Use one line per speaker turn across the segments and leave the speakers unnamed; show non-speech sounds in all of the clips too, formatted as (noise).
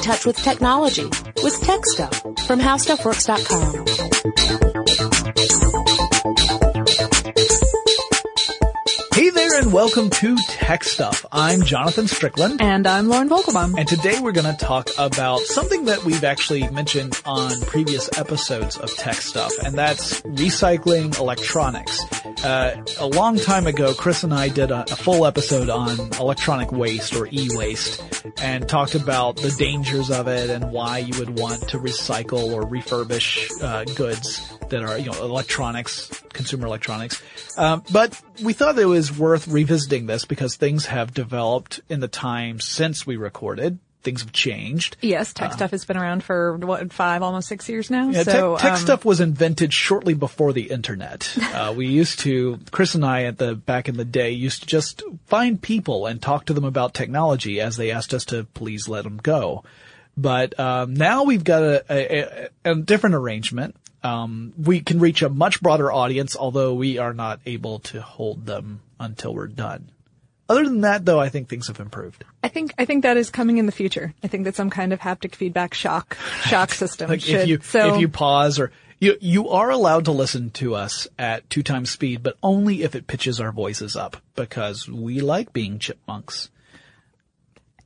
in touch with technology with Tech Stuff from HowStuffWorks.com.
Hey there and welcome to Tech Stuff. I'm Jonathan Strickland.
And I'm Lauren Vogelbaum.
And today we're going to talk about something that we've actually mentioned on previous episodes of Tech Stuff, and that's recycling electronics. Uh, a long time ago, Chris and I did a, a full episode on electronic waste or e-waste and talked about the dangers of it and why you would want to recycle or refurbish uh, goods that are, you know, electronics, consumer electronics. Um, but we thought it was worth revisiting this because things have developed in the time since we recorded. Things have changed.
Yes, tech uh, stuff has been around for what five, almost six years now.
Yeah,
so,
tech, tech um, stuff was invented shortly before the internet. (laughs) uh, we used to, Chris and I at the back in the day used to just find people and talk to them about technology as they asked us to please let them go. But um, now we've got a, a, a, different arrangement um, we can reach a much broader audience, although we are not able to hold them until we're done. Other than that, though, I think things have improved.
I think I think that is coming in the future. I think that some kind of haptic feedback shock shock (laughs) system
like
should.
If you,
so
if you pause or you you are allowed to listen to us at two times speed, but only if it pitches our voices up because we like being chipmunks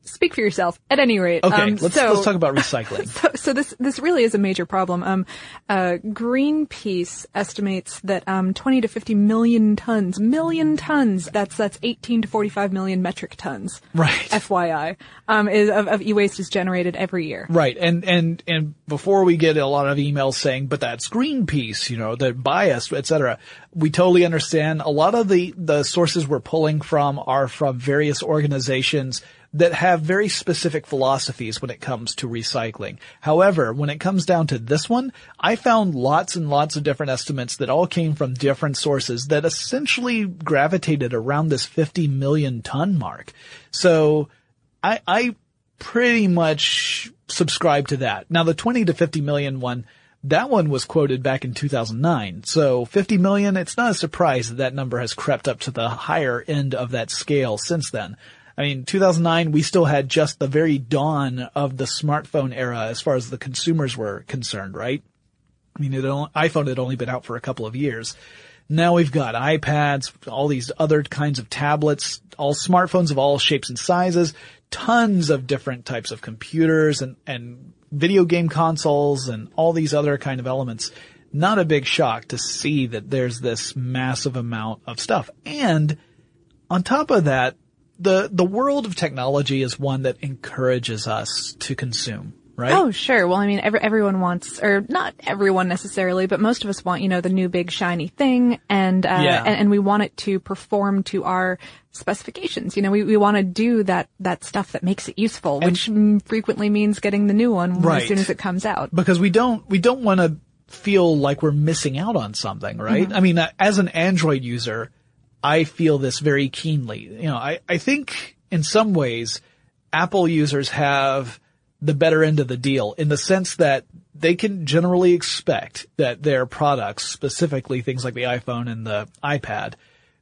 speak for yourself. At any rate,
okay.
Um,
let's
so,
let's talk about recycling. (laughs)
So, so, this this really is a major problem. Um, uh, Greenpeace estimates that um, 20 to 50 million tons, million tons. That's that's 18 to 45 million metric tons.
Right.
FYI, um, is, of, of e-waste is generated every year.
Right. And and and before we get a lot of emails saying, but that's Greenpeace, you know, they're biased, etc. We totally understand. A lot of the the sources we're pulling from are from various organizations that have very specific philosophies when it comes to recycling. However, when it comes down to this one, I found lots and lots of different estimates that all came from different sources that essentially gravitated around this 50 million ton mark. So I, I pretty much subscribe to that. Now the 20 to 50 million one, that one was quoted back in 2009. So 50 million, it's not a surprise that that number has crept up to the higher end of that scale since then. I mean, 2009, we still had just the very dawn of the smartphone era as far as the consumers were concerned, right? I mean, it only, iPhone had only been out for a couple of years. Now we've got iPads, all these other kinds of tablets, all smartphones of all shapes and sizes, tons of different types of computers and, and video game consoles and all these other kind of elements. Not a big shock to see that there's this massive amount of stuff. And on top of that, the the world of technology is one that encourages us to consume right?
Oh, sure. Well, I mean, every, everyone wants, or not everyone necessarily, but most of us want, you know, the new big shiny thing, and uh,
yeah.
and, and, we want it to perform to our specifications. You know, we we want to do that that stuff that makes it useful,
and
which frequently means getting the new one
right.
as soon as it comes out.
Because we don't we don't want to feel like we're missing out on something, right?
Mm-hmm.
I mean, as an Android user I feel this very keenly. You know, I, I think in some ways Apple users have the better end of the deal in the sense that they can generally expect that their products, specifically things like the iPhone and the iPad,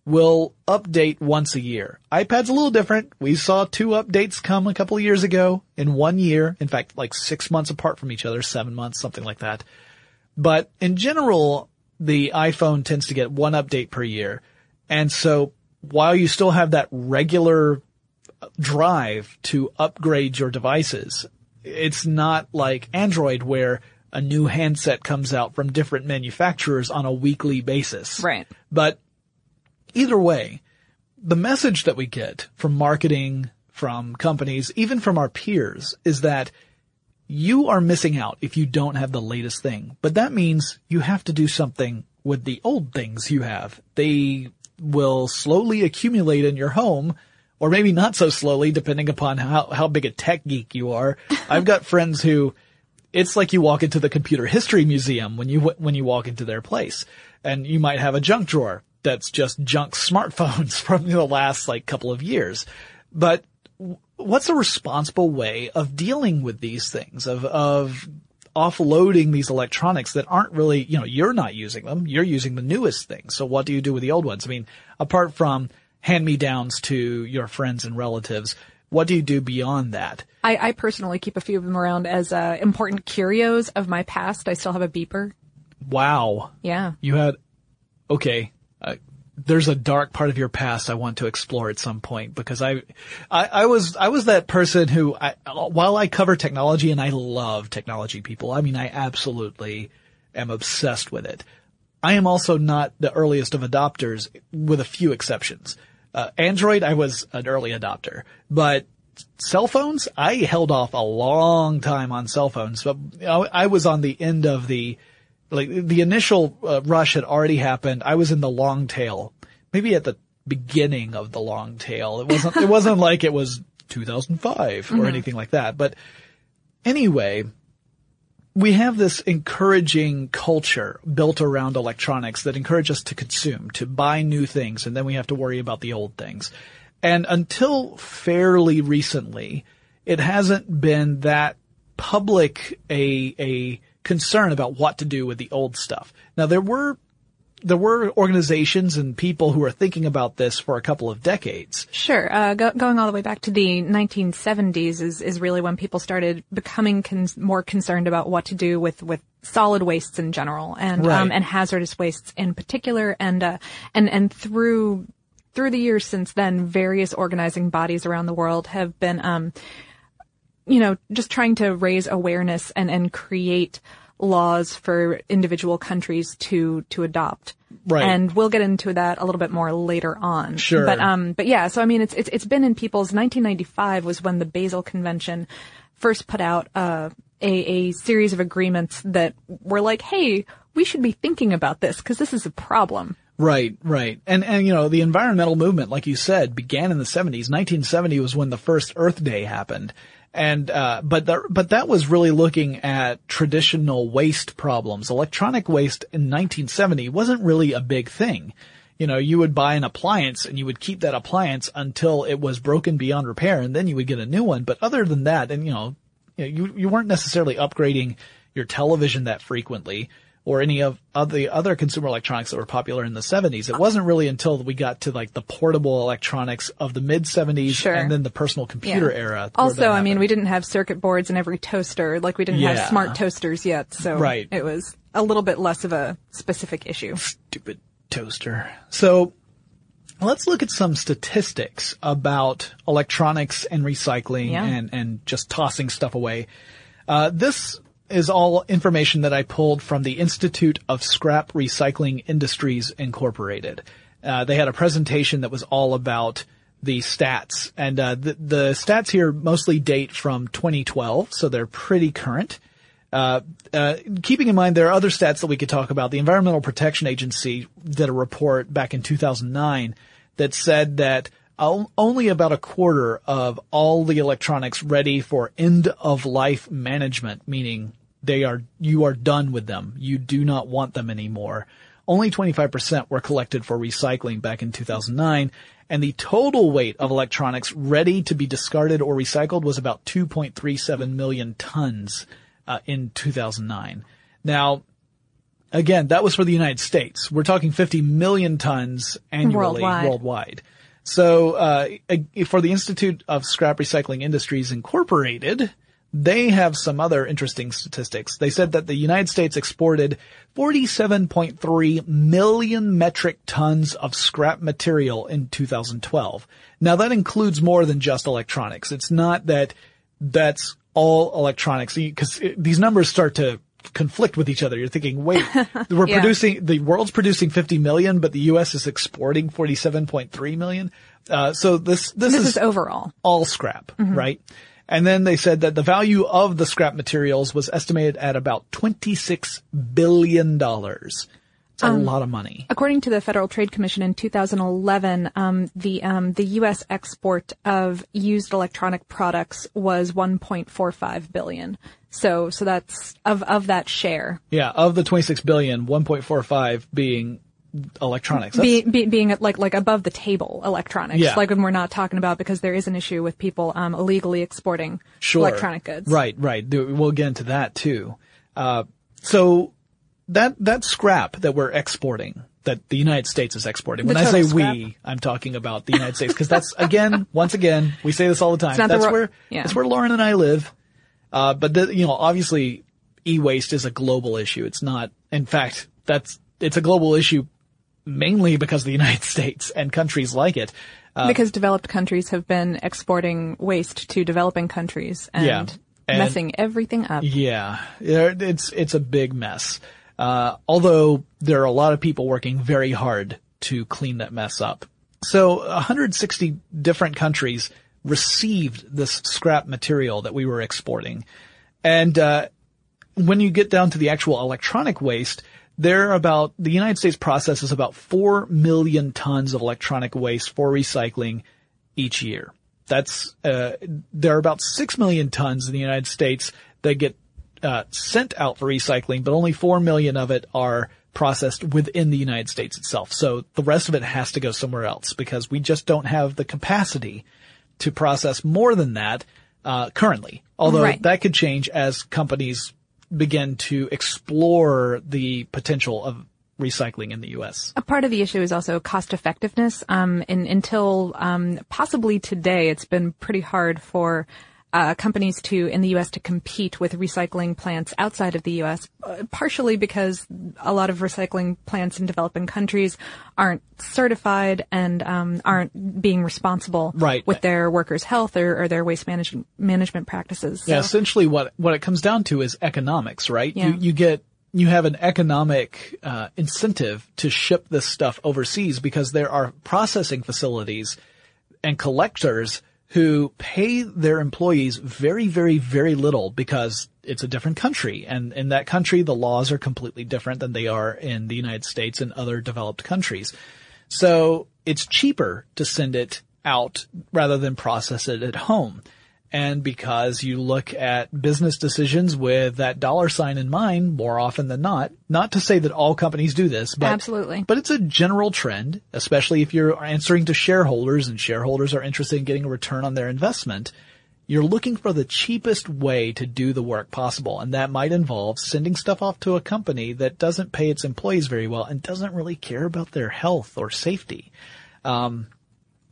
will update once a year. iPad's a little different. We saw two updates come a couple of years ago in one year. In fact, like six months apart from each other, seven months, something like that. But in general, the iPhone tends to get one update per year. And so while you still have that regular drive to upgrade your devices, it's not like Android where a new handset comes out from different manufacturers on a weekly basis.
Right.
But either way, the message that we get from marketing, from companies, even from our peers is that you are missing out if you don't have the latest thing. But that means you have to do something with the old things you have. They will slowly accumulate in your home or maybe not so slowly depending upon how, how big a tech geek you are. (laughs) I've got friends who it's like you walk into the computer history museum when you, when you walk into their place and you might have a junk drawer that's just junk smartphones (laughs) from the last like couple of years. But what's a responsible way of dealing with these things of, of offloading these electronics that aren't really, you know, you're not using them. You're using the newest things. So what do you do with the old ones? I mean, apart from hand-me-downs to your friends and relatives, What do you do beyond that?
I, I personally keep a few of them around as uh, important curios of my past. I still have a beeper.
Wow.
Yeah.
You had, okay. Uh, there's a dark part of your past I want to explore at some point because I, I, I was, I was that person who, I, while I cover technology and I love technology people, I mean, I absolutely am obsessed with it. I am also not the earliest of adopters with a few exceptions. Uh, Android, I was an early adopter, but cell phones, I held off a long time on cell phones, but I was on the end of the, like the initial uh, rush had already happened. I was in the long tail, maybe at the beginning of the long tail. It wasn't, it wasn't (laughs) like it was 2005 or mm-hmm. anything like that. But anyway, we have this encouraging culture built around electronics that encourage us to consume, to buy new things, and then we have to worry about the old things. And until fairly recently, it hasn't been that public a, a concern about what to do with the old stuff. Now there were there were organizations and people who were thinking about this for a couple of decades.
Sure, uh, go, going all the way back to the 1970s is is really when people started becoming con- more concerned about what to do with with solid wastes in general and
right. um,
and hazardous wastes in particular, and uh, and and through through the years since then, various organizing bodies around the world have been. Um, you know, just trying to raise awareness and, and create laws for individual countries to to adopt.
Right.
And we'll get into that a little bit more later on.
Sure.
But um but yeah, so I mean it's it's it's been in people's 1995 was when the Basel Convention first put out uh, a a series of agreements that were like, "Hey, we should be thinking about this because this is a problem."
Right, right. And, and, you know, the environmental movement, like you said, began in the 70s. 1970 was when the first Earth Day happened. And, uh, but the, but that was really looking at traditional waste problems. Electronic waste in 1970 wasn't really a big thing. You know, you would buy an appliance and you would keep that appliance until it was broken beyond repair and then you would get a new one. But other than that, and you know, you, you weren't necessarily upgrading your television that frequently or any of, of the other consumer electronics that were popular in the 70s. It wasn't really until we got to like the portable electronics of the mid 70s
sure.
and then the personal computer yeah. era.
Also, I mean, we didn't have circuit boards in every toaster, like we didn't
yeah.
have smart toasters yet, so
right.
it was a little bit less of a specific issue.
Stupid toaster. So, Let's look at some statistics about electronics and recycling
yeah.
and, and just tossing stuff away. Uh, this is all information that I pulled from the Institute of Scrap Recycling Industries Incorporated. Uh, they had a presentation that was all about the stats, and uh, the, the, stats here mostly date from 2012, so they're pretty current. Uh, uh, keeping in mind there are other stats that we could talk about. The Environmental Protection Agency did a report back in 2009 that said that only about a quarter of all the electronics ready for end of life management, meaning they are, you are done with them. You do not want them anymore. Only 25% were collected for recycling back in 2009, and the total weight of electronics ready to be discarded or recycled was about 2.37 million tons uh, in 2009. Now, again, that was for the United States. We're talking 50 million tons annually
worldwide.
worldwide. So, uh, for the Institute of Scrap Recycling Industries Incorporated, they have some other interesting statistics. They said that the United States exported 47.3 million metric tons of scrap material in 2012. Now that includes more than just electronics. It's not that that's all electronics because these numbers start to conflict with each other. You're thinking, wait, (laughs) we're yeah. producing, the world's producing 50 million, but the U.S. is exporting 47.3 million. Uh, so this, this,
this
is,
is, overall
all scrap, mm-hmm. right? And then they said that the value of the scrap materials was estimated at about $26 billion. It's a um, lot of money.
According to the Federal Trade Commission in 2011, um, the um, the U.S. export of used electronic products was 1.45 billion. So so that's of of that share.
Yeah, of the 26 billion, 1.45 being electronics.
Be, be, being like like above the table electronics,
yeah.
like when we're not talking about because there is an issue with people um, illegally exporting
sure.
electronic goods.
Right, right. We'll get into that too. Uh, so that that scrap that we're exporting, that the United States is exporting.
The
When I say
scrap.
we, I'm talking about the United States because that's again, (laughs) once again, we say this all the time.
not the
That's
ro-
where
yeah.
that's where Lauren and I live. Uh, but the, you know, obviously, e-waste is a global issue. It's not. In fact, that's it's a global issue mainly because of the (laughs) United States and countries like it. Uh,
because developed countries have been exporting waste to developing countries and,
Yeah. And-
messing everything up.
Yeah, Yeah, it's it's a big mess. Uh, although there are a lot of people working very hard to clean that mess up. So 160 different countries received this scrap material that we were exporting, and uh, when you get down to the actual electronic waste, there are about the United States processes about four million tons of electronic waste for recycling each year. That's uh, there are about six million tons in the United States that get uh, sent out for recycling, but only four million of it are processed within the United States itself. So the rest of it has to go somewhere else because we just don't have the capacity to process more than that uh, currently. Although
Right.
that could change as companies begin to explore the potential of recycling in the U.S.
A part of the issue is also cost effectiveness. Um, and until um, possibly today, it's been pretty hard for uh, companies to in the U.S. to compete with recycling plants outside of the U.S. Uh, partially because a lot of recycling plants in developing countries aren't certified and um, aren't being responsible
Right.
with their workers' health or, or their waste management management practices.
Yeah, essentially what, what it comes down to is economics, right?
Yeah.
You, you get, you have an economic, uh, incentive to ship this stuff overseas because there are processing facilities and collectors who pay their employees very, very, very little because it's a different country. And in that country, the laws are completely different than they are in the United States and other developed countries. So it's cheaper to send it out rather than process it at home. And because you look at business decisions with that dollar sign in mind more often than not, not to say that all companies do this, but
Absolutely.
but it's a general trend, especially if you're answering to shareholders and shareholders are interested in getting a return on their investment. You're looking for the cheapest way to do the work possible. And that might involve sending stuff off to a company that doesn't pay its employees very well and doesn't really care about their health or safety. Um,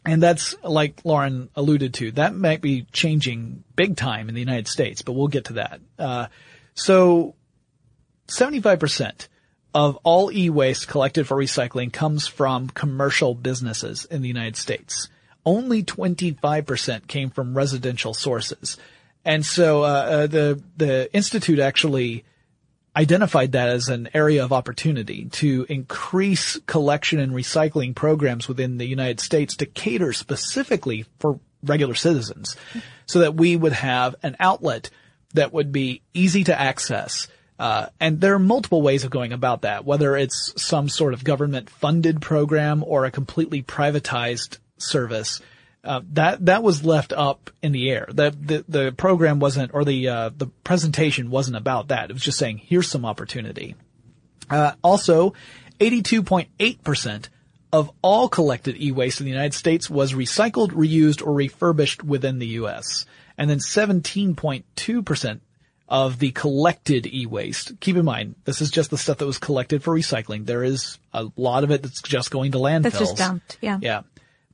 and that's like Lauren alluded to. That might be changing big time in the United States, but we'll get to that. Uh, so 75% of all e-waste collected for recycling comes from commercial businesses in the United States. Only 25% came from residential sources. And so, uh, uh, the, the Institute actually identified that as an area of opportunity to increase collection and recycling programs within the United States to cater specifically for regular citizens so that we would have an outlet that would be easy to access. Uh, and there are multiple ways of going about that, whether it's some sort of government funded program or a completely privatized service. Uh, that that was left up in the air. The the, the program wasn't, or the uh, the presentation wasn't about that. It was just saying, here's some opportunity. Uh, also, 82.8% of all collected e-waste in the United States was recycled, reused, or refurbished within the U.S. And then 17.2% of the collected e-waste. Keep in mind, this is just the stuff that was collected for recycling. There is a lot of it that's just going to landfills.
That's just dumped. Yeah.
Yeah.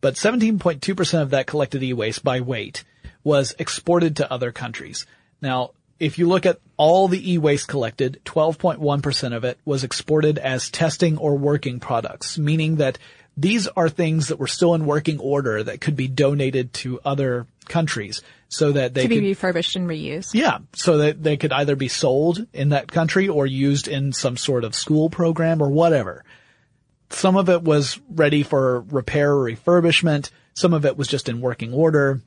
But 17.2% of that collected e-waste by weight was exported to other countries. Now, if you look at all the e-waste collected, 12.1% of it was exported as testing or working products, meaning that these are things that were still in working order that could be donated to other countries so that they
To be
could
refurbished and reused.
yeah, so that they could either be sold in that country or used in some sort of school program or whatever. Some of it was ready for repair or refurbishment. Some of it was just in working order.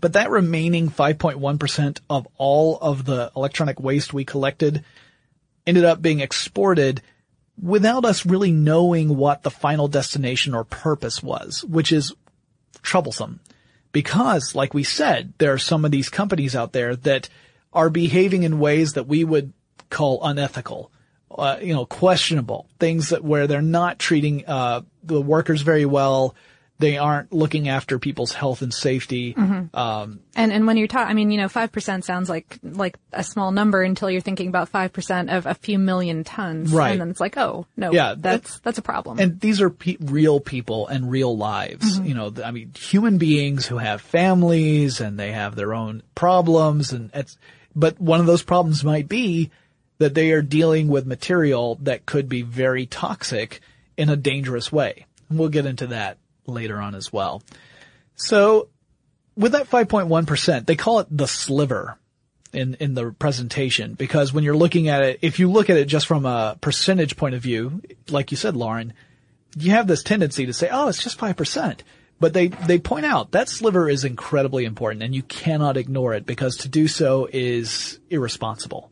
But that remaining 5.1% of all of the electronic waste we collected ended up being exported without us really knowing what the final destination or purpose was, which is troublesome. Because, like we said, there are some of these companies out there that are behaving in ways that we would call unethical, uh, you know, questionable things that where they're not treating uh, the workers very well, They aren't looking after people's health and safety.
Mm-hmm.
Um,
And and when you're talking, I mean, you know, five percent sounds like like a small number until you're thinking about five percent of a few million tons,
Right.
And then it's like, oh no,
Yeah,
that's that's a problem.
and these are pe- real people and real lives. You know, I mean, human beings who have families and they have their own problems and it's, but one of those problems might be that they are dealing with material that could be very toxic in a dangerous way. And we'll get into that later on as well. So with that 5.1%, they call it the sliver in, in the presentation because when you're looking at it, if you look at it just from a percentage point of view, like you said, Lauren, you have this tendency to say, oh, it's just 5%. But they, they point out that sliver is incredibly important and you cannot ignore it because to do so is irresponsible.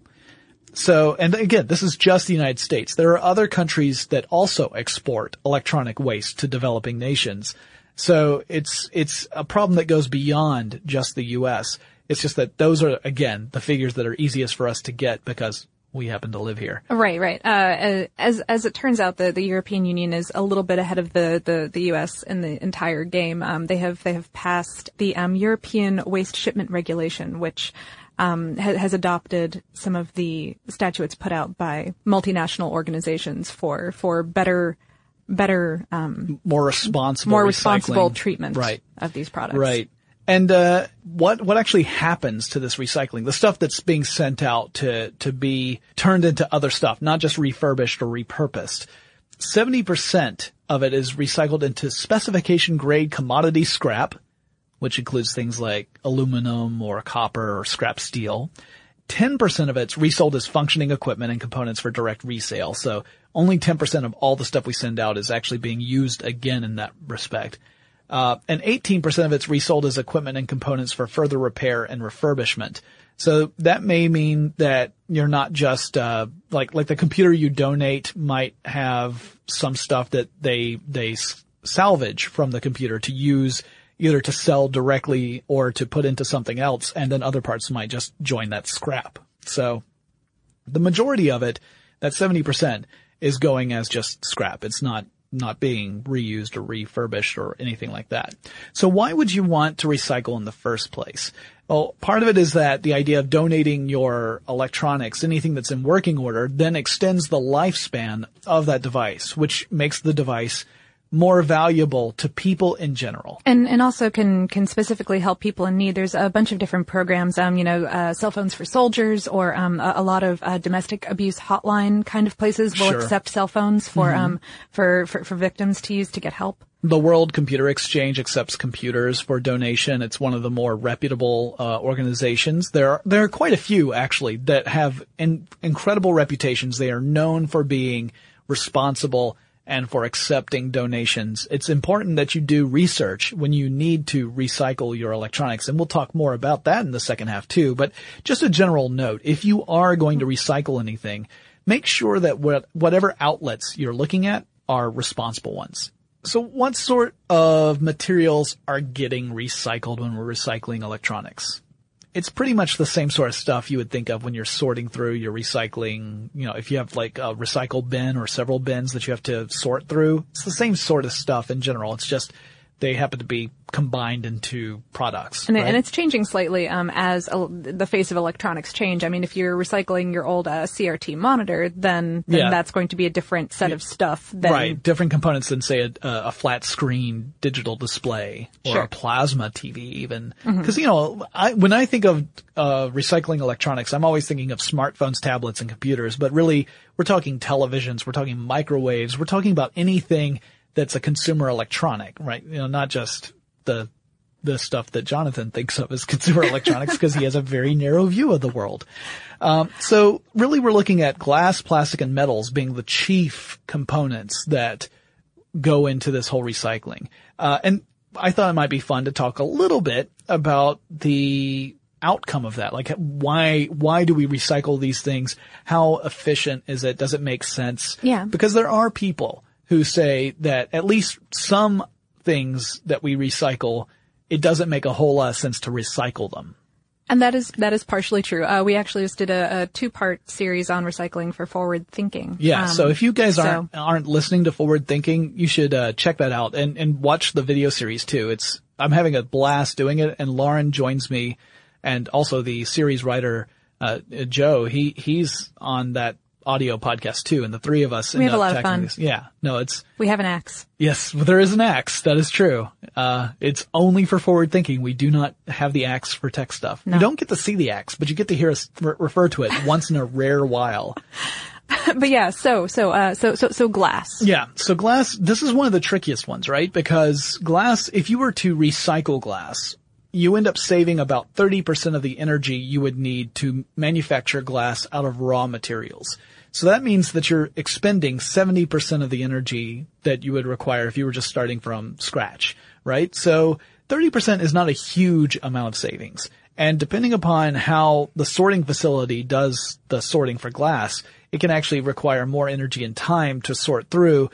So, and again, this is just the United States. There are other countries that also export electronic waste to developing nations. So it's, it's a problem that goes beyond just the U.S. It's just that those are, again, the figures that are easiest for us to get because we happen to live here.
Right, right. Uh, as as it turns out, the, the European Union is a little bit ahead of the, the, the U.S. in the entire game. Um, they have they have passed the um, European Waste Shipment Regulation, which um, ha- has adopted some of the statutes put out by multinational organizations for for better better um,
More responsible,
more responsible
recycling.
treatment
Right.
of these products.
Right. And uh, what what actually happens to this recycling? The stuff that's being sent out to to be turned into other stuff, not just refurbished or repurposed. Seventy percent of it is recycled into specification grade commodity scrap, which includes things like aluminum or copper or scrap steel. 10% of it's resold as functioning equipment and components for direct resale. So only 10% of all the stuff we send out is actually being used again in that respect. Uh, and 18% of it's resold as equipment and components for further repair and refurbishment. So that may mean that you're not just, uh, like, like the computer you donate might have some stuff that they, they salvage from the computer to use either to sell directly or to put into something else. And then other parts might just join that scrap. So the majority of it, that 70% is going as just scrap. It's not, not being reused or refurbished or anything like that. So why would you want to recycle in the first place? Well, part of it is that the idea of donating your electronics, anything that's in working order, then extends the lifespan of that device, which makes the device more valuable to people in general.
And and also can can specifically help people in need. There's a bunch of different programs. Um, you know, uh, cell phones for soldiers, or um, a, a lot of uh, domestic abuse hotline kind of places will
Sure.
accept cell phones for um for, for for victims to use to get help.
The World Computer Exchange accepts computers for donation. It's one of the more reputable uh, organizations. There are there are quite a few actually that have in, incredible reputations. They are known for being responsible and for accepting donations. It's important that you do research when you need to recycle your electronics, and we'll talk more about that in the second half too. But just a general note: if you are going to recycle anything, make sure that what, whatever outlets you're looking at are responsible ones. So what sort of materials are getting recycled when we're recycling electronics? It's pretty much the same sort of stuff you would think of when you're sorting through your recycling, you know, if you have like a recycle bin or several bins that you have to sort through. It's the same sort of stuff in general. It's just they happen to be combined into products.
And,
right?
and it's changing slightly um, as the face of electronics change. I mean, if you're recycling your old uh, CRT monitor, then, then
Yeah.
that's going to be a different set of stuff. Than,
right, different components than say a, a flat screen digital display or
Sure.
a plasma TV even. Because you know, I, when I think of uh, recycling electronics, I'm always thinking of smartphones, tablets, and computers. But really, we're talking televisions, we're talking microwaves, we're talking about anything that's a consumer electronic, right? You know, not just the the stuff that Jonathan thinks of as (laughs) consumer electronics because he has a very narrow view of the world. Um, so really we're looking at glass, plastic, and metals being the chief components that go into this whole recycling. Uh, and I thought it might be fun to talk a little bit about the outcome of that. Like why, why do we recycle these things? How efficient is it? Does it make sense?
Yeah.
Because there are people who say that at least some things that we recycle, it doesn't make a whole lot of sense to recycle them.
And that is that is partially true. Uh, we actually just did a, a two part series on recycling for forward thinking.
Yeah.
Um,
so if you guys aren't aren't listening to Forward Thinking, you should uh, check that out and and watch the video series too. It's I'm having a blast doing it, and Lauren joins me, and also the series writer uh, Joe. He he's on that audio podcast too, and the three of us.
We have a lot of fun.
This. Yeah. No, it's
we have an axe.
yes. There is an axe. That is true. Uh, it's only for Forward Thinking. We do not have the axe for tech stuff. You don't get to see the axe, but you get to hear us re- refer to it once in a rare while. (laughs)
but yeah, so so uh, so so so glass.
Yeah. So glass, this is one of the trickiest ones, right? Because glass, if you were to recycle glass, you end up saving about 30% of the energy you would need to manufacture glass out of raw materials. So that means that you're expending 70% of the energy that you would require if you were just starting from scratch, right? So 30% is not a huge amount of savings. And depending upon how the sorting facility does the sorting for glass, it can actually require more energy and time to sort through.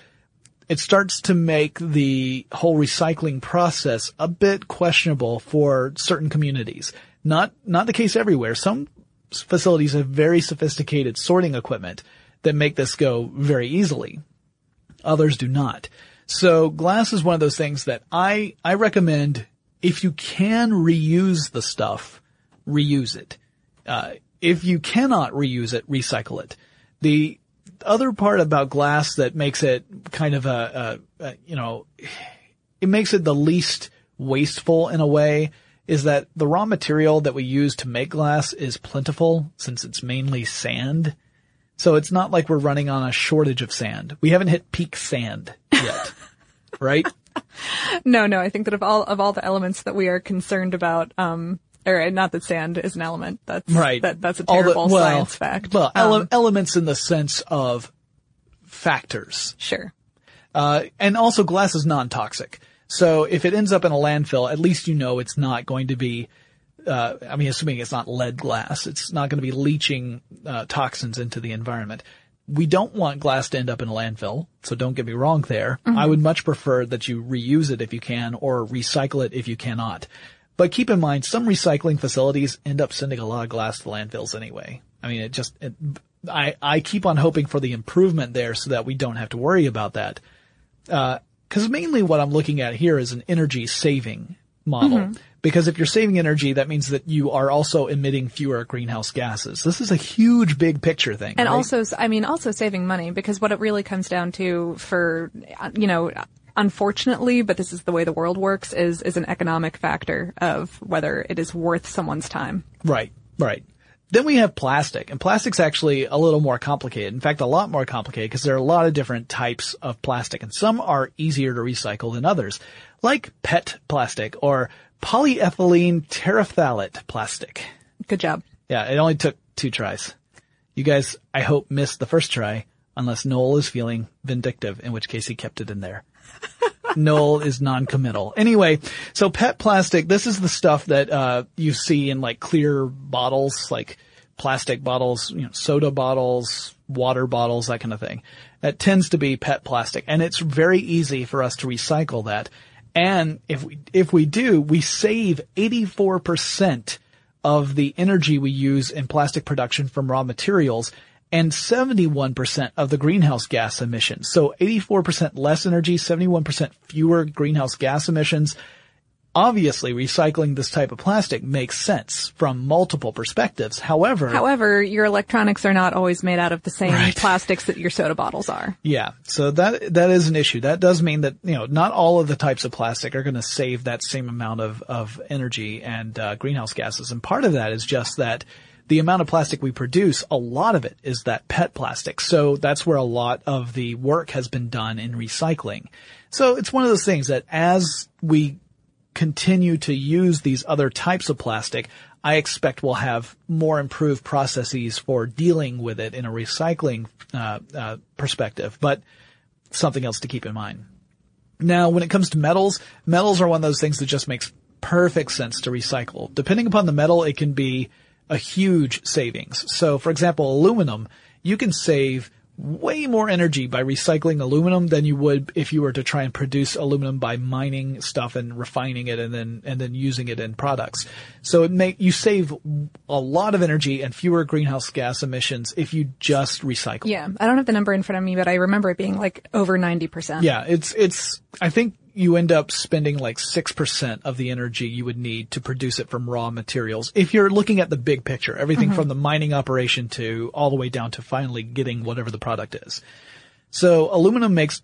It starts to make the whole recycling process a bit questionable for certain communities. Not, not the case everywhere. Some facilities have very sophisticated sorting equipment that make this go very easily. Others do not. So glass is one of those things that I, I recommend if you can reuse the stuff, reuse it. Uh, if you cannot reuse it, recycle it. The other part about glass that makes it kind of a, a, a you know, it makes it the least wasteful in a way is that the raw material that we use to make glass is plentiful since it's mainly sand. So it's not like we're running on a shortage of sand. We haven't hit peak sand yet, (laughs) right?
No, no, I think that of all of all the elements that we are concerned about, um, or not that sand is an element. That's
Right.
That, that's a
All the-
terrible
well,
science fact.
Well, ele-
Um,
elements in the sense of factors.
sure.
Uh, and also glass is non-toxic. So if it ends up in a landfill, at least you know it's not going to be, uh, I mean, assuming it's not lead glass, it's not going to be leaching, uh, toxins into the environment. We don't want glass to end up in a landfill, so don't get me wrong there. I would much prefer that you reuse it if you can or recycle it if you cannot. But keep in mind, some recycling facilities end up sending a lot of glass to landfills anyway. I mean, it just, it, I, I keep on hoping for the improvement there so that we don't have to worry about that because mainly what I'm looking at here is an energy saving model.
Mm-hmm.
Because if you're saving energy, that means that you are also emitting fewer greenhouse gases. This is a huge, big picture thing.
And
right?
also, I mean, also saving money because what it really comes down to for, uh, you know, unfortunately, but this is the way the world works is, is an economic factor of whether it is worth someone's time.
Right, right. Then we have plastic, and plastic's actually a little more complicated. In fact, a lot more complicated because there are a lot of different types of plastic, and some are easier to recycle than others, like PET plastic or polyethylene terephthalate plastic.
Good job.
Yeah, it only took two tries. You guys, I hope, missed the first try, unless Noel is feeling vindictive, in which case he kept it in there. (laughs) Noel is non-committal. Anyway, so PET plastic, this is the stuff that, uh, you see in like clear bottles, like plastic bottles, you know, soda bottles, water bottles, that kind of thing. That tends to be PET plastic and it's very easy for us to recycle that. And if we, if we do, we save 84% of the energy we use in plastic production from raw materials and 71% of the greenhouse gas emissions. So 84% less energy, 71% fewer greenhouse gas emissions. Obviously, recycling this type of plastic makes sense from multiple perspectives. However,
However, your electronics are not always made out of the same
Right.
plastics that your soda bottles are.
Yeah. So that, that is an issue. That does mean that, you know, not all of the types of plastic are going to save that same amount of, of energy and, uh, greenhouse gases. And part of that is just that the amount of plastic we produce, a lot of it is that PET plastic. So that's where a lot of the work has been done in recycling. So it's one of those things that as we continue to use these other types of plastic, I expect we'll have more improved processes for dealing with it in a recycling uh, uh, perspective. But something else to keep in mind. Now, when it comes to metals, metals are one of those things that just makes perfect sense to recycle. Depending upon the metal, it can be a huge savings. So, for example, aluminum, you can save way more energy by recycling aluminum than you would if you were to try and produce aluminum by mining stuff and refining it and then and then using it in products. So it make you save a lot of energy and fewer greenhouse gas emissions if you just recycle.
Yeah, I don't have the number in front of me, but I remember it being like over 90%.
Yeah, it's it's I think you end up spending like 6% of the energy you would need to produce it from raw materials. If you're looking at the big picture, everything from the mining operation to all the way down to finally getting whatever the product is. So aluminum makes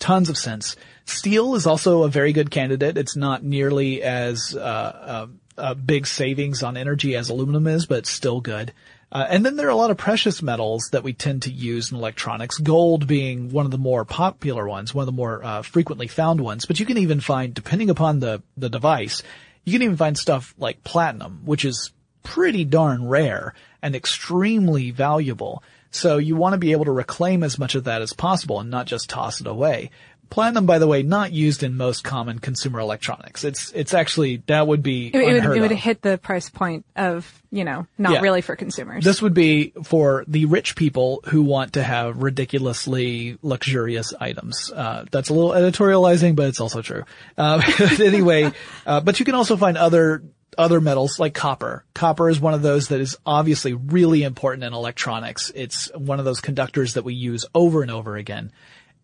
tons of sense. Steel is also a very good candidate. It's not nearly as, uh, uh, uh, big savings on energy as aluminum is, but still good. Uh, and then there are a lot of precious metals that we tend to use in electronics, gold being one of the more popular ones, one of the more uh, frequently found ones. But you can even find, depending upon the, the device, you can even find stuff like platinum, which is pretty darn rare and extremely valuable. So you want to be able to reclaim as much of that as possible and not just toss it away. Platinum, by the way, not used in most common consumer electronics. It's it's actually that would be
It, it would, it would hit the price point of, you know, not
Yeah.
really for consumers.
This would be for the rich people who want to have ridiculously luxurious items. Uh, that's a little editorializing, but it's also true. Uh, (laughs) anyway, uh, but you can also find other other metals like copper. Copper is one of those that is obviously really important in electronics. It's one of those conductors that we use over and over again.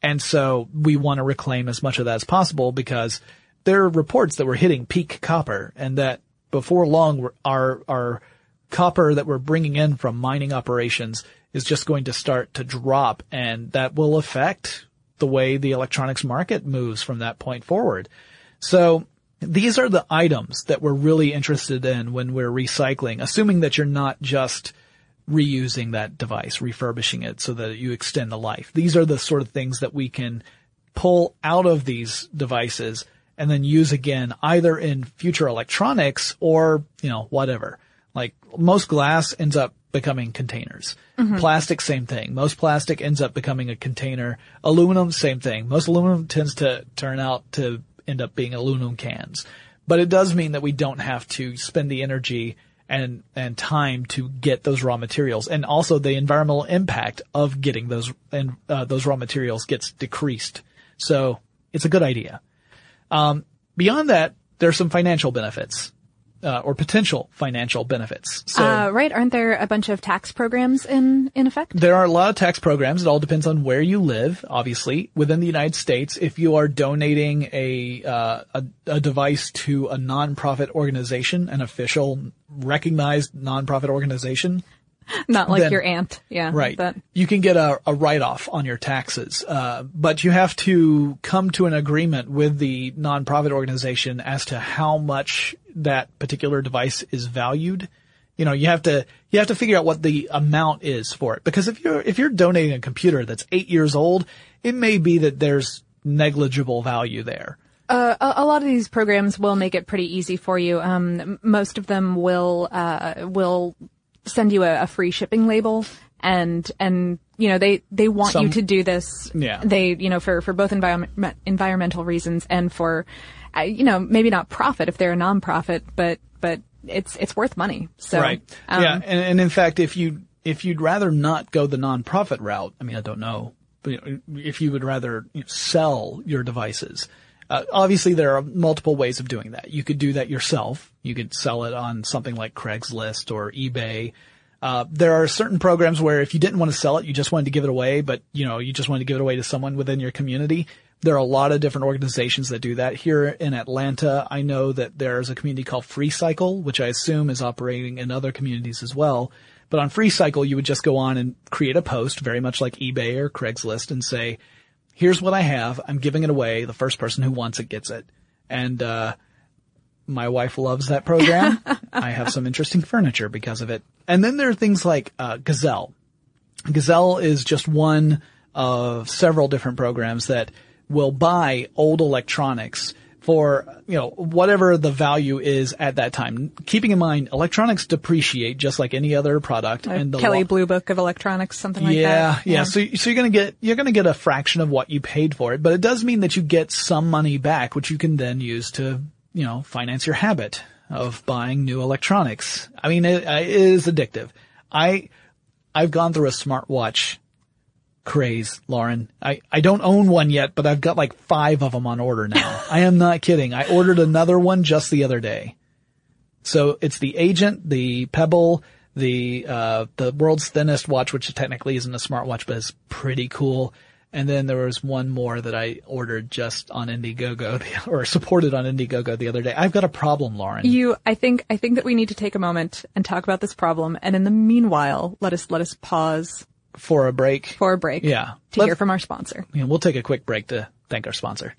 And so we want to reclaim as much of that as possible because there are reports that we're hitting peak copper and that before long our, our copper that we're bringing in from mining operations is just going to start to drop and that will affect the way the electronics market moves from that point forward. So these are the items that we're really interested in when we're recycling, assuming that you're not just reusing that device, refurbishing it so that you extend the life. These are the sort of things that we can pull out of these devices and then use again either in future electronics or, you know, whatever. Like most glass ends up becoming containers. Mm-hmm. Plastic, same thing. Most plastic ends up becoming a container. Aluminum, same thing. Most aluminum tends to turn out to end up being aluminum cans. But it does mean that we don't have to spend the energy and, and time to get those raw materials. And also the environmental impact of getting those, and, uh, those raw materials gets decreased. So it's a good idea. Um, beyond that, there are some financial benefits, uh, or potential financial benefits. So
uh, right? Aren't there a bunch of tax programs in, in effect?
there are a lot of tax programs. It all depends on where you live, obviously. Within the United States, if you are donating a, uh, a, a device to a nonprofit organization, an official recognized nonprofit organization, (laughs)
Not like
Then-
your aunt. Yeah.
Right.
But
You can get a, a write-off on your taxes, uh, but you have to come to an agreement with the nonprofit organization as to how much that particular device is valued. You know, you have to you have to figure out what the amount is for it because if you're if you're donating a computer that's eight years old, it may be that there's negligible value there.
a, a lot of these programs will make it pretty easy for you. Um, most of them will uh, will send you a, a free shipping label, and and you know they they want you to do this.
Yeah.
They you know for for both environment environmental reasons and for uh, you know maybe not profit if they're a nonprofit, but but it's it's worth money. So
right.
um,
yeah. And, and in fact, if you, if you'd rather not go the nonprofit route, I mean, I don't know, but you know, if you would rather you know, sell your devices, uh, obviously there are multiple ways of doing that. You could do that yourself. You could sell it on something like Craigslist or eBay. Uh, there are certain programs where if you didn't want to sell it, you just wanted to give it away, but you know, you just wanted to give it away to someone within your community. There are a lot of different organizations that do that. Here in Atlanta, I know that there's a community called FreeCycle, which I assume is operating in other communities as well. But on FreeCycle, you would just go on and create a post, very much like eBay or Craigslist, and say, here's what I have. I'm giving it away. The first person who wants it gets it. And, uh, my wife loves that program. (laughs) I have some interesting furniture because of it. And then there are things like, uh, Gazelle. Gazelle is just one of several different programs that will buy old electronics for, you know, whatever the value is at that time. Keeping in mind, electronics depreciate just like any other product. and the
Kelly
lo-
Blue Book of Electronics, something like
yeah,
that.
Yeah, yeah. So, so you're gonna get you're gonna get a fraction of what you paid for it, but it does mean that you get some money back, which you can then use to you know finance your habit of buying new electronics. I mean, it, it is addictive. I I've gone through a smartwatch craze, Lauren. I, I don't own one yet, but I've got like five of them on order now. (laughs) I am not kidding. I ordered another one just the other day. So it's the Agent, the Pebble, the, uh, the world's thinnest watch, which technically isn't a smartwatch, but is pretty cool. And then there was one more that I ordered just on Indiegogo (laughs) or supported on Indiegogo the other day. I've got a problem, Lauren.
You, I think, I think that we need to take a moment and talk about this problem. And in the meanwhile, let us, let us pause
for a break.
for a break.
Yeah.
To
Let-
hear from our sponsor.
Yeah, we'll take a quick break to thank our sponsor.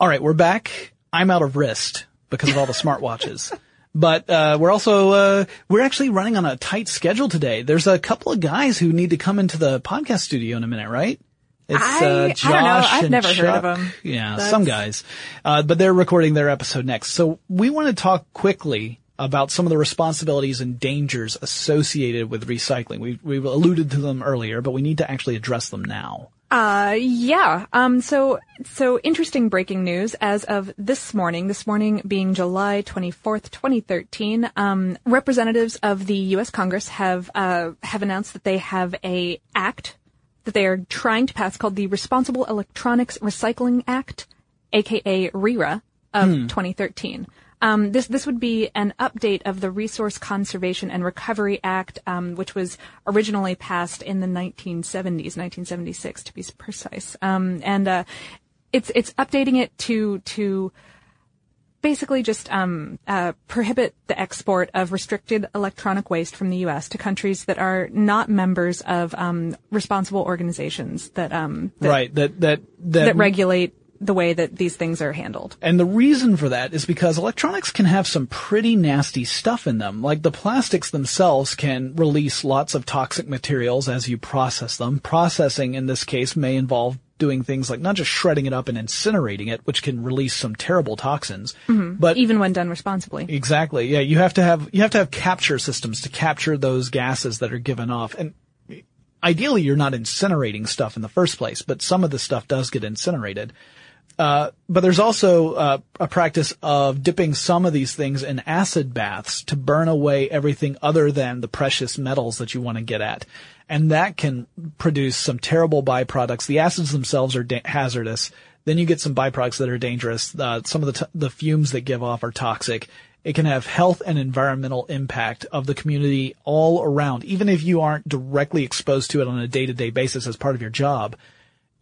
All right, we're back. I'm out of wrist because of all the smartwatches. (laughs) But uh, we're also uh, we're actually running on a tight schedule today. There's a couple of guys who need to come into the podcast studio in a minute, right? It's
I-
uh,
I don't know. I've never heard of them.
Yeah,
That's-
some guys. Uh, but they're recording their episode next. So we want to talk quickly about some of the responsibilities and dangers associated with recycling. We've, we've alluded to them earlier, but we need to actually address them now.
Uh, yeah. Um, so, so interesting breaking news as of this morning, this morning being July 24th, 2013, um, representatives of the U.S. Congress have, uh, have announced that they have a act that they are trying to pass called the Responsible Electronics Recycling Act, aka RERA of 2013. Um, this this would be an update of the Resource Conservation and Recovery Act, um, which was originally passed in the 1970s, 1976 to be precise. Um, and uh, it's it's updating it to to basically just um, uh, prohibit the export of restricted electronic waste from the U.S. to countries that are not members of um, responsible organizations that um, that,
right. That, that, that,
that regulate the way that these things are handled.
And the reason for that is because electronics can have some pretty nasty stuff in them. Like the plastics themselves can release lots of toxic materials as you process them. Processing in this case may involve doing things like not just shredding it up and incinerating it, which can release some terrible toxins, mm-hmm. but
even when done responsibly.
Exactly. Yeah, you have to have you have to have capture systems to capture those gases that are given off. And ideally you're not incinerating stuff in the first place, but some of the stuff does get incinerated. Uh, but there's also uh, a practice of dipping some of these things in acid baths to burn away everything other than the precious metals that you want to get at. And that can produce some terrible byproducts. The acids themselves are da- hazardous. Then you get some byproducts that are dangerous. Uh, some of the, t- the fumes that give off are toxic. It can have health and environmental impact of the community all around, even if you aren't directly exposed to it on a day-to-day basis as part of your job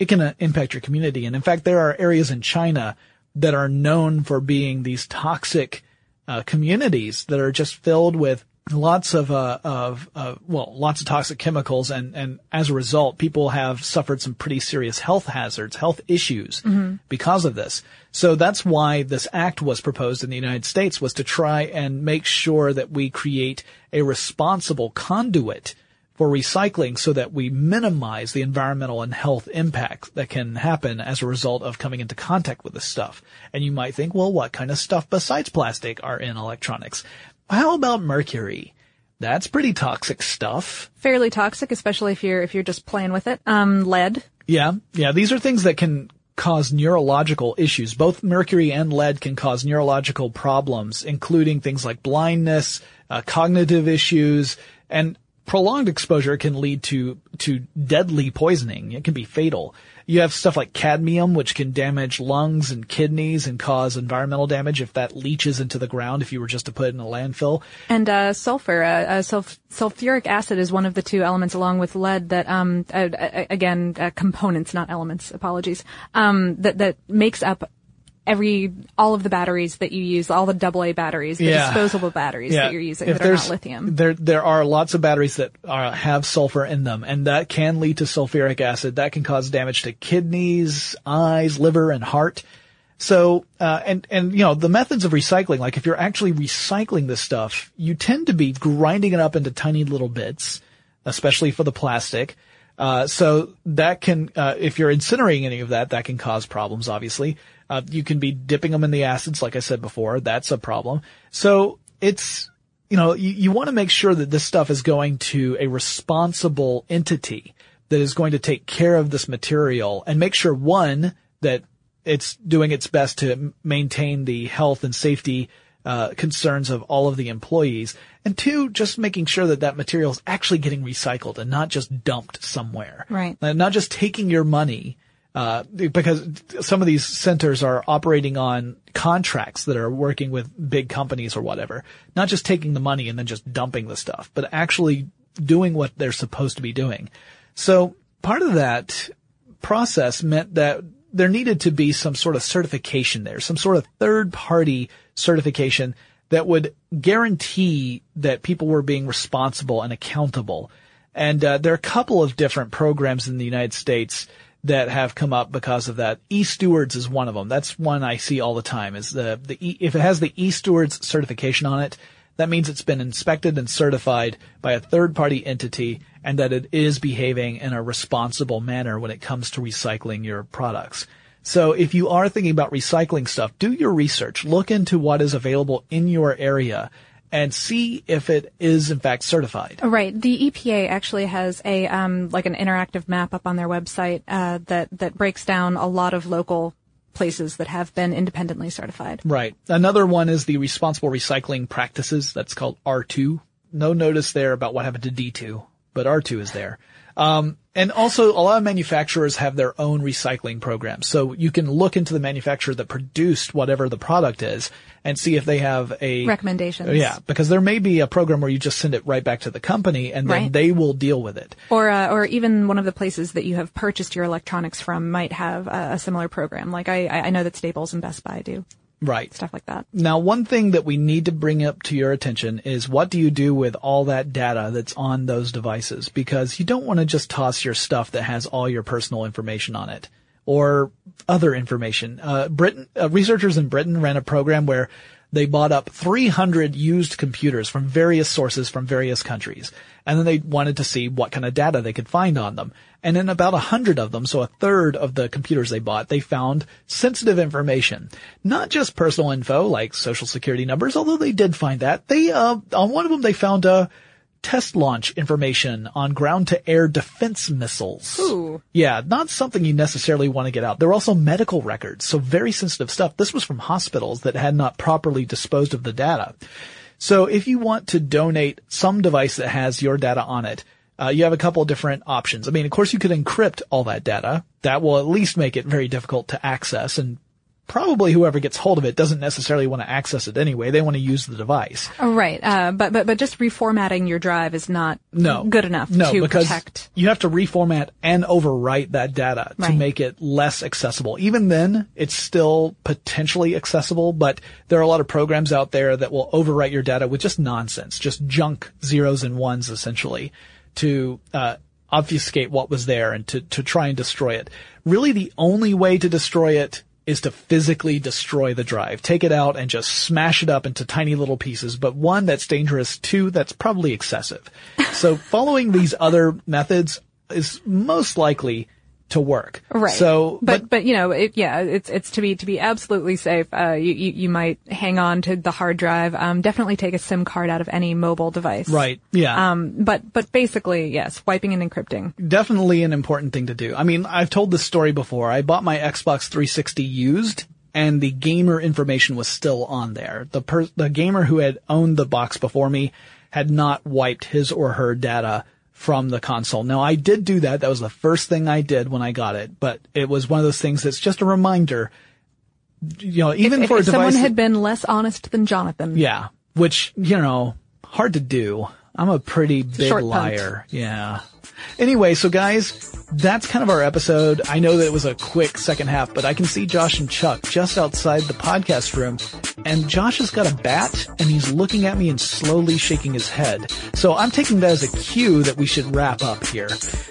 it can uh, impact your community. And in fact, there are areas in China that are known for being these toxic uh, communities that are just filled with lots of uh, of uh, well, lots of toxic chemicals, and and as a result, people have suffered some pretty serious health hazards, health issues because of this. So that's why this act was proposed in the United States was to try and make sure that we create a responsible conduit for recycling so that we minimize the environmental and health impact that can happen as a result of coming into contact with this stuff. And you might think, well, what kind of stuff besides plastic are in electronics? How about mercury? That's pretty toxic stuff.
Fairly toxic, especially if you're if you're just playing with it. Um, lead.
Yeah, yeah, these are things that can cause neurological issues. Both mercury and lead can cause neurological problems, including things like blindness, uh, cognitive issues, and prolonged exposure can lead to, to deadly poisoning. It can be fatal. You have stuff like cadmium, which can damage lungs and kidneys and cause environmental damage if that leaches into the ground if you were just to put it in a landfill.
And uh, sulfur, uh, uh, sulf- sulfuric acid is one of the two elements, along with lead, that um, uh, uh, again uh, components, not elements. Apologies. Um, that that makes up every all of the batteries that you use, all the AA batteries, the
Yeah.
disposable batteries that you're using
If
that are not lithium.
There, there are lots of batteries that are, have sulfur in them, and that can lead to sulfuric acid. That can cause damage to kidneys, eyes, liver, and heart. So, uh, and, and, you know, the methods of recycling, like if you're actually recycling this stuff, you tend to be grinding it up into tiny little bits, especially for the plastic. Uh, so that can, uh, if you're incinerating any of that, that can cause problems, obviously. Uh, you can be dipping them in the acids, like I said before. That's a problem. So it's, you know, you, you want to make sure that this stuff is going to a responsible entity that is going to take care of this material and make sure one, that it's doing its best to maintain the health and safety uh, concerns of all of the employees. And two, just making sure that that material is actually getting recycled and not just dumped somewhere.
Right.
And not just taking your money, uh, because some of these centers are operating on contracts that are working with big companies or whatever. Not just taking the money and then just dumping the stuff, but actually doing what they're supposed to be doing. So part of that process meant that there needed to be some sort of certification there, some sort of third party certification that would guarantee that people were being responsible and accountable. And uh, there are a couple of different programs in the United States that have come up because of that. E-Stewards is one of them. That's one I see all the time. Is the the e, if it has the E-Stewards certification on it, that means it's been inspected and certified by a third party entity and that it is behaving in a responsible manner when it comes to recycling your products. So if you are thinking about recycling stuff, do your research. Look into what is available in your area and see if it is in fact certified.
Right. The EPA actually has a um, like an interactive map up on their website uh, that that breaks down a lot of local places that have been independently certified.
Right. Another one is the responsible recycling practices. That's called R2. No notice there about what happened to D2, but R2 is there. Um, and also a lot of manufacturers have their own recycling programs. So you can look into the manufacturer that produced whatever the product is and see if they have a
recommendations.
Yeah, because there may be a program where you just send it right back to the company and then
right.
they will deal with it.
Or, uh, or even one of the places that you have purchased your electronics from might have a, a similar program. Like I, I know that Staples and Best Buy do.
Right.
Stuff like that.
Now, one thing that we need to bring up to your attention is what do you do with all that data that's on those devices? Because you don't want to just toss your stuff that has all your personal information on it or other information. Uh, Britain, uh, researchers in Britain ran a program where they bought up 300 used computers from various sources from various countries. And then they wanted to see what kind of data they could find on them. And in about a hundred of them, so a third of the computers they bought, they found sensitive information. Not just personal info like social security numbers, although they did find that. They, uh, on one of them they found, uh, test launch information on ground to air defense missiles.
Ooh.
Yeah, not something you necessarily want to get out. There are also medical records, so very sensitive stuff. This was from hospitals that had not properly disposed of the data. So if you want to donate some device that has your data on it, uh, you have a couple of different options. I mean, of course you could encrypt all that data. That will at least make it very difficult to access and probably whoever gets hold of it doesn't necessarily want to access it anyway. They want to use the device.
Oh, right. Uh, but, but, but just reformatting your drive is not
no,
good enough
no,
to
because
protect.
You have to reformat and overwrite that data to make it less accessible. Even then, it's still potentially accessible, but there are a lot of programs out there that will overwrite your data with just nonsense, just junk zeros and ones essentially to, uh, obfuscate what was there and to, to try and destroy it. Really the only way to destroy it is to physically destroy the drive. Take it out and just smash it up into tiny little pieces. But one, that's dangerous. Two, that's probably excessive. So following these other methods is most likely to work.
Right.
So,
but, but, you know, it, yeah, it's, it's to be, to be absolutely safe. Uh, you, you, you might hang on to the hard drive. Um, definitely take a SIM card out of any mobile device.
right. Yeah.
Um, but, but basically, yes, wiping and encrypting.
definitely an important thing to do. I mean, I've told this story before. I bought my Xbox 360 used and the gamer information was still on there. The per- the gamer who had owned the box before me had not wiped his or her data from the console. Now I did do that. That was the first thing I did when I got it, but it was one of those things that's just a reminder. You know, even
if,
for
if
a device.
someone had been less honest than Jonathan.
yeah, which, you know, hard to do. I'm a pretty big
short punt.
liar. Yeah. Anyway, so guys, that's kind of our episode. I know that it was a quick second half, but I can see Josh and Chuck just outside the podcast room, and Josh has got a bat, and he's looking at me and slowly shaking his head. So I'm taking that as a cue that we should wrap up here.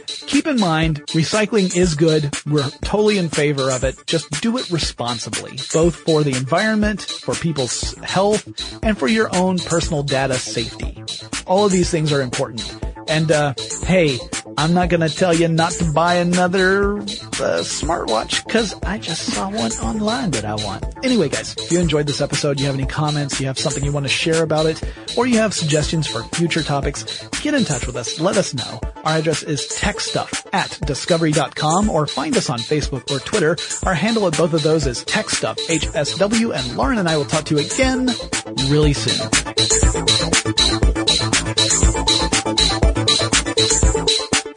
Keep in mind, recycling is good. We're totally in favor of it. Just do it responsibly, both for the environment, for people's health, and for your own personal data safety. All of these things are important. And, uh, hey, I'm not gonna tell you not to buy another a smartwatch because I just saw one online that I want. Anyway, guys, if you enjoyed this episode, you have any comments, you have something you want to share about it, or you have suggestions for future topics, get in touch with us. Let us know. Our address is techstuff at discovery.com or find us on Facebook or Twitter. Our handle at both of those is techstuff, HSW, and Lauren and I will talk to you again really soon.